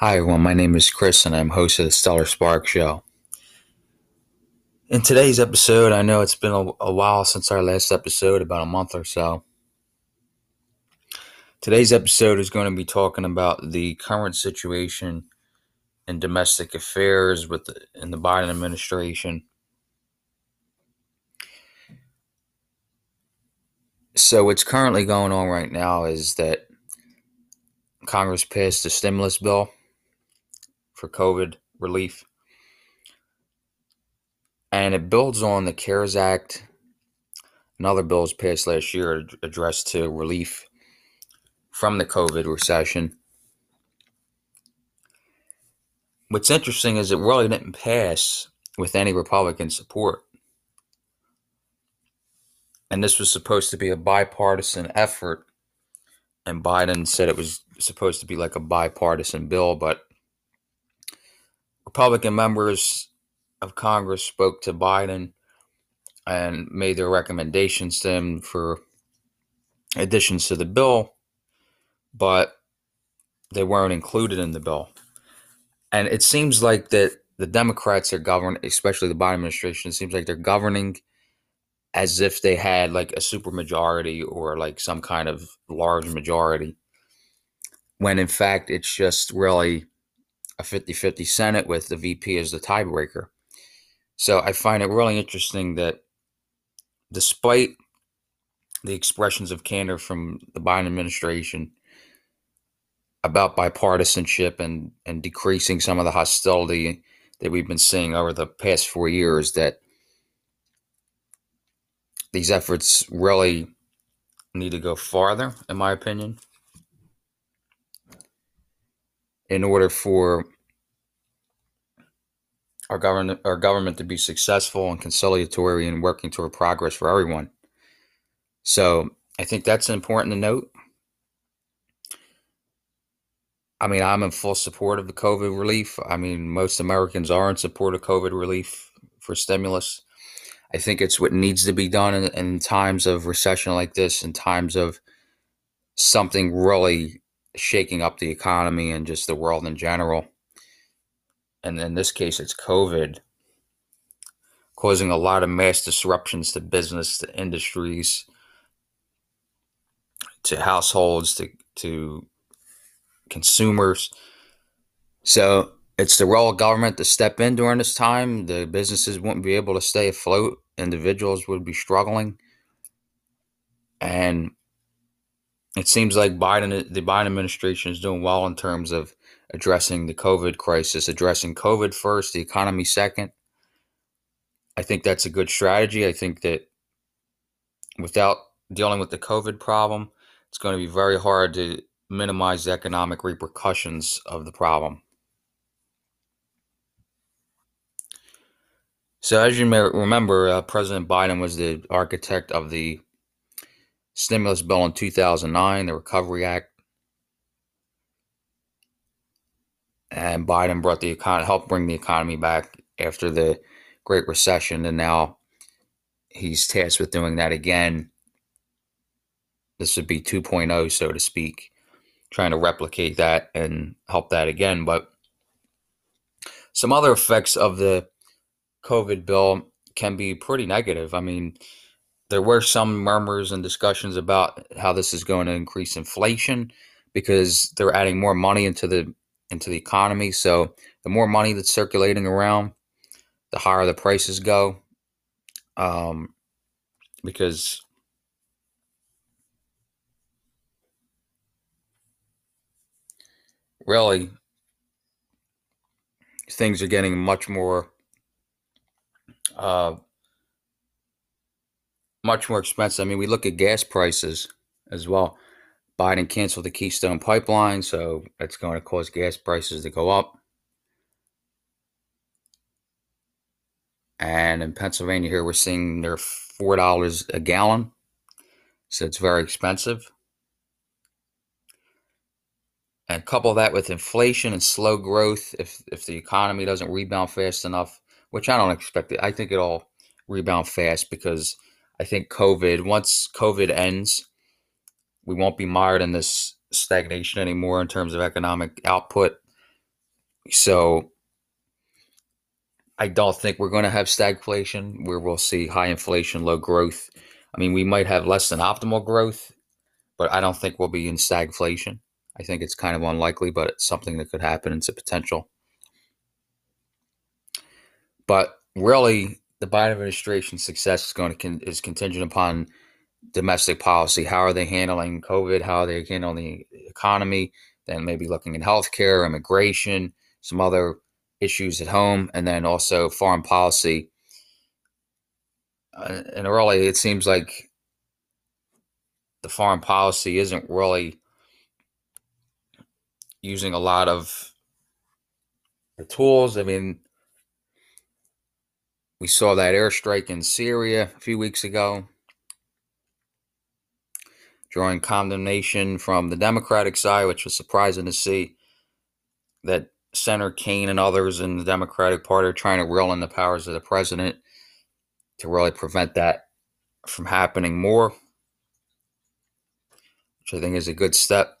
Hi, everyone. My name is Chris, and I'm host of the Stellar Spark Show. In today's episode, I know it's been a, a, while since our last episode, about a month or so. Today's episode is going to be talking about the current situation in domestic affairs with the, in the Biden administration. So, what's currently going on right now is that Congress passed a stimulus bill for COVID relief. And it builds on the CARES Act and other bills passed last year addressed to relief from the COVID recession. What's interesting is it really didn't pass with any Republican support. And this was supposed to be a bipartisan effort. And Biden said it was supposed to be like a bipartisan bill, but Republican members of Congress spoke to Biden and made their recommendations to him for additions to the bill, but they weren't included in the bill. And it seems like that the Democrats are governing, especially the Biden administration, it seems like they're governing as if they had like a supermajority or like some kind of large majority, when in fact it's just really a 50 50 Senate with the VP as the tiebreaker. So I find it really interesting that despite the expressions of candor from the Biden administration about bipartisanship and, and decreasing some of the hostility that we've been seeing over the past four years, that these efforts really need to go farther, in my opinion in order for our government our government to be successful and conciliatory and working toward progress for everyone. So I think that's important to note. I mean, I'm in full support of the COVID relief. I mean, most Americans are in support of COVID relief for stimulus. I think it's what needs to be done in, in times of recession like this, in times of something really shaking up the economy and just the world in general. And in this case, it's COVID, causing a lot of mass disruptions to business, to industries, to households, to, to consumers. So it's the role of government to step in during this time. The businesses wouldn't be able to stay afloat, individuals would be struggling. And it seems like Biden, the Biden administration is doing well in terms of addressing the COVID crisis, addressing COVID first, the economy second. I think that's a good strategy. I think that without dealing with the COVID problem, it's going to be very hard to minimize the economic repercussions of the problem. So, as you may remember, uh, President Biden was the architect of the stimulus bill in 2009, the Recovery Act. And Biden brought the economy, helped bring the economy back after the Great Recession, and now he's tasked with doing that again. This would be 2.0, so to speak, trying to replicate that and help that again. But some other effects of the COVID bill can be pretty negative. I mean, there were some murmurs and discussions about how this is going to increase inflation because they're adding more money into the into the economy. So the more money that's circulating around, the higher the prices go. Um, because really things are getting much more uh, much more expensive. I mean, we look at gas prices as well. Biden canceled the Keystone pipeline, so it's going to cause gas prices to go up. And in Pennsylvania, here we're seeing they're four dollars a gallon, so it's very expensive. And couple that with inflation and slow growth, if if the economy doesn't rebound fast enough, which I don't expect it, I think it'll rebound fast because I think COVID, once COVID ends, we won't be mired in this stagnation anymore in terms of economic output. So I don't think we're going to have stagflation where we'll see high inflation, low growth. I mean, we might have less than optimal growth, but I don't think we'll be in stagflation. I think it's kind of unlikely, but it's something that could happen. It's a potential. But really, the Biden administration's success is going to con- is contingent upon domestic policy. How are they handling COVID? How are they handling the economy? Then maybe looking at healthcare, immigration, some other issues at home, and then also foreign policy. Uh, and really, it seems like the foreign policy isn't really using a lot of the tools. I mean, we saw that airstrike in Syria a few weeks ago, drawing condemnation from the Democratic side, which was surprising to see that Senator Kaine and others in the Democratic Party are trying to reel in the powers of the president to really prevent that from happening more, which I think is a good step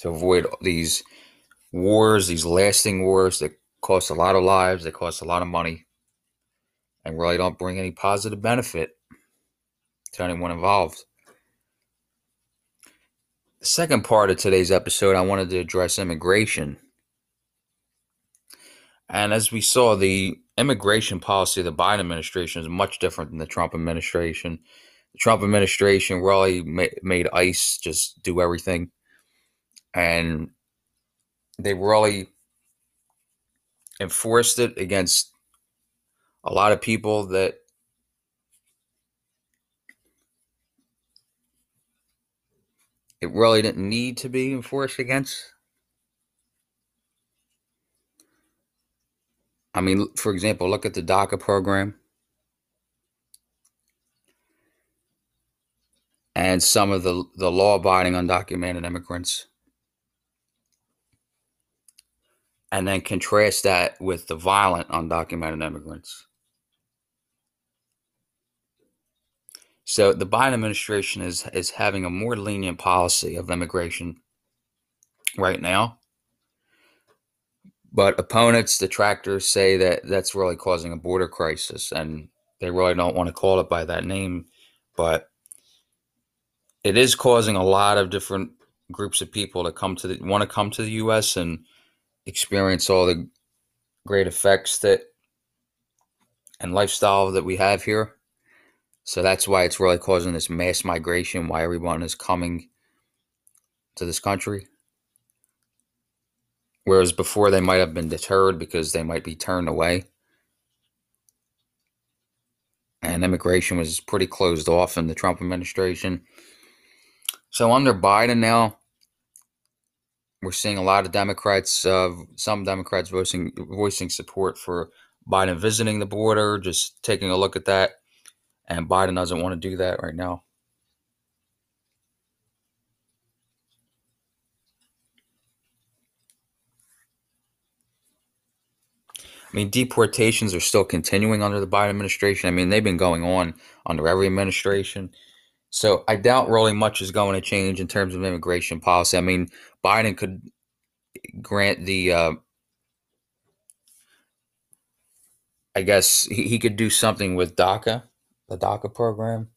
to avoid these wars, these lasting wars that cost a lot of lives, that cost a lot of money, and really don't bring any positive benefit to anyone involved. The second part of today's episode, I wanted to address immigration. And as we saw, the immigration policy of the Biden administration is much different than the Trump administration. The Trump administration really made ICE just do everything and they really enforced it against a lot of people that it really didn't need to be enforced against. I mean, for example, look at the DACA program and some of the, the law abiding undocumented immigrants. And then contrast that with the violent undocumented immigrants. So the Biden administration is is having a more lenient policy of immigration right now. But opponents, detractors say that that's really causing a border crisis and they really don't want to call it by that name, but it is causing a lot of different groups of people to come to the want to come to the US and experience all the great effects that and lifestyle that we have here. So that's why it's really causing this mass migration, why everyone is coming to this country. Whereas before they might have been deterred because they might be turned away. And immigration was pretty closed off in the Trump administration. So under Biden now, we're seeing a lot of Democrats, uh, some Democrats voicing voicing support for Biden visiting the border, just taking a look at that. And Biden doesn't want to do that right now. I mean, deportations are still continuing under the Biden administration. I mean, they've been going on under every administration. So I doubt really much is going to change in terms of immigration policy. I mean, Biden could grant the, uh, I guess he, he could do something with DACA, the DACA program.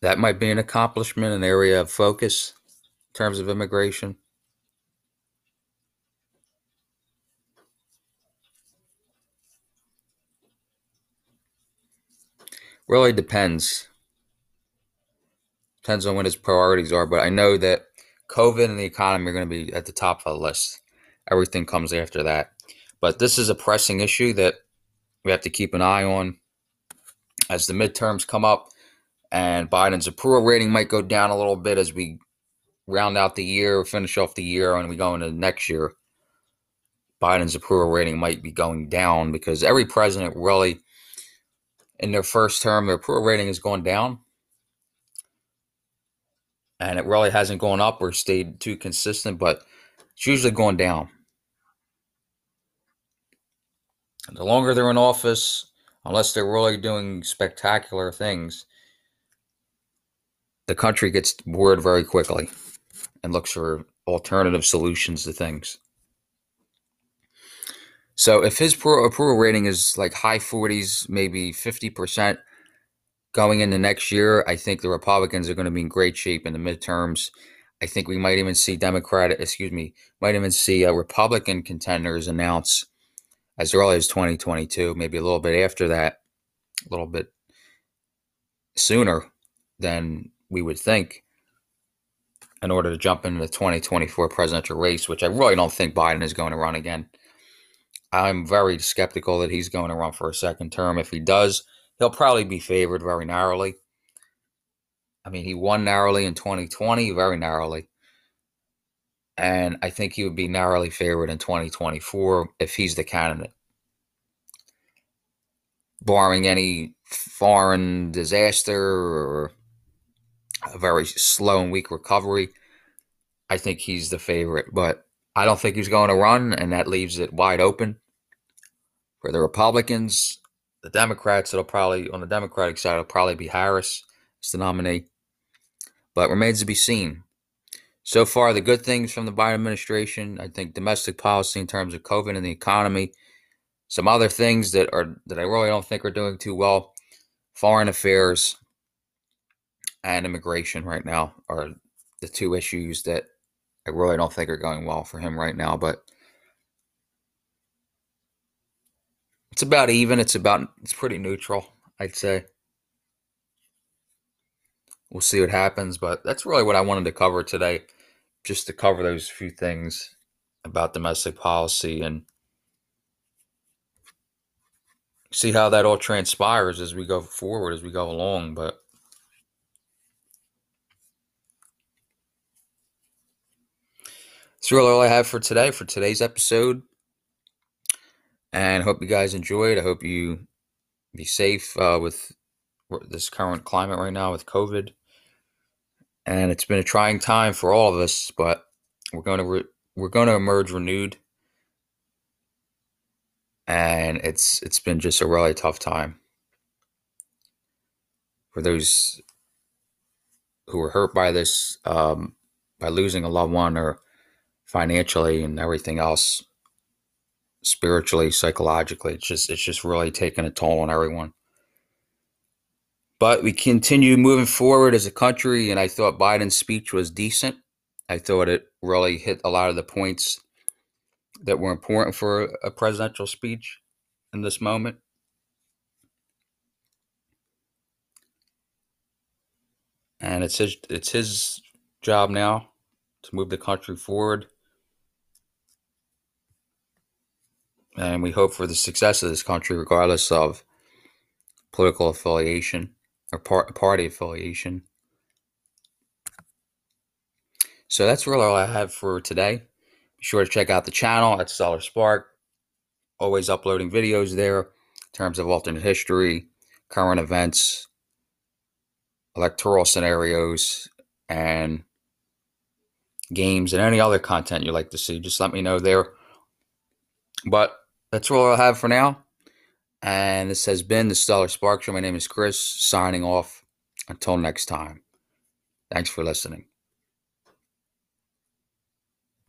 That might be an accomplishment, an area of focus in terms of immigration. Really depends. Depends on what his priorities are, but I know that COVID and the economy are going to be at the top of the list. Everything comes after that. But this is a pressing issue that we have to keep an eye on as the midterms come up and Biden's approval rating might go down a little bit as we round out the year, finish off the year, and we go into next year. Biden's approval rating might be going down because every president really in their first term, their approval rating has gone down. And it really hasn't gone up or stayed too consistent, but it's usually going down. And the longer they're in office, unless they're really doing spectacular things, the country gets bored very quickly and looks for alternative solutions to things. So if his approval rating is like high 40s, maybe 50% going into next year, I think the Republicans are going to be in great shape in the midterms. I think we might even see Democrat, excuse me, might even see uh, Republican contenders announce as early as 2022, maybe a little bit after that, a little bit sooner than we would think in order to jump into the 2024 presidential race, which I really don't think Biden is going to run again. I'm very skeptical that he's going to run for a second term. If he does, he'll probably be favored very narrowly. I mean, he won narrowly in 2020, very narrowly. And I think he would be narrowly favored in 2024 if he's the candidate. Barring any foreign disaster or a very slow and weak recovery, I think he's the favorite. But I don't think he's going to run, and that leaves it wide open for the Republicans. The Democrats, it'll probably, on the Democratic side, it'll probably be Harris as the nominee. But remains to be seen. So far, the good things from the Biden administration, I think domestic policy in terms of COVID and the economy, some other things that are that I really don't think are doing too well, foreign affairs and immigration right now are the two issues that I really don't think are going well for him right now. But it's about even. It's about it's pretty neutral, I'd say. We'll see what happens, but that's really what I wanted to cover today, just to cover those few things about domestic policy and see how that all transpires as we go forward, as we go along. But That's really all I have for today, for today's episode. And hope you guys enjoyed. I hope you be safe uh, with this current climate right now with COVID. And it's been a trying time for all of us, but we're going to re- we're going to emerge renewed. And it's it's been just a really tough time for those who were hurt by this, um, by losing a loved one or financially and everything else spiritually psychologically it's just it's just really taking a toll on everyone. But we continue moving forward as a country and i thought biden's speech was decent. I thought it really hit a lot of the points that were important for a presidential speech in this moment. And it's his it's his job now to move the country forward and we hope for the success of this country, regardless of political affiliation or par- party affiliation. So that's really all I have for today. Be sure to check out the channel at Stellar Spark. Always uploading videos there in terms of alternate history, current events, electoral scenarios, and games, and any other content you'd like to see. Just let me know there. But that's all I have for now. And this has been the Stellar Spark Show. My name is Chris, signing off. Until next time. Thanks for listening.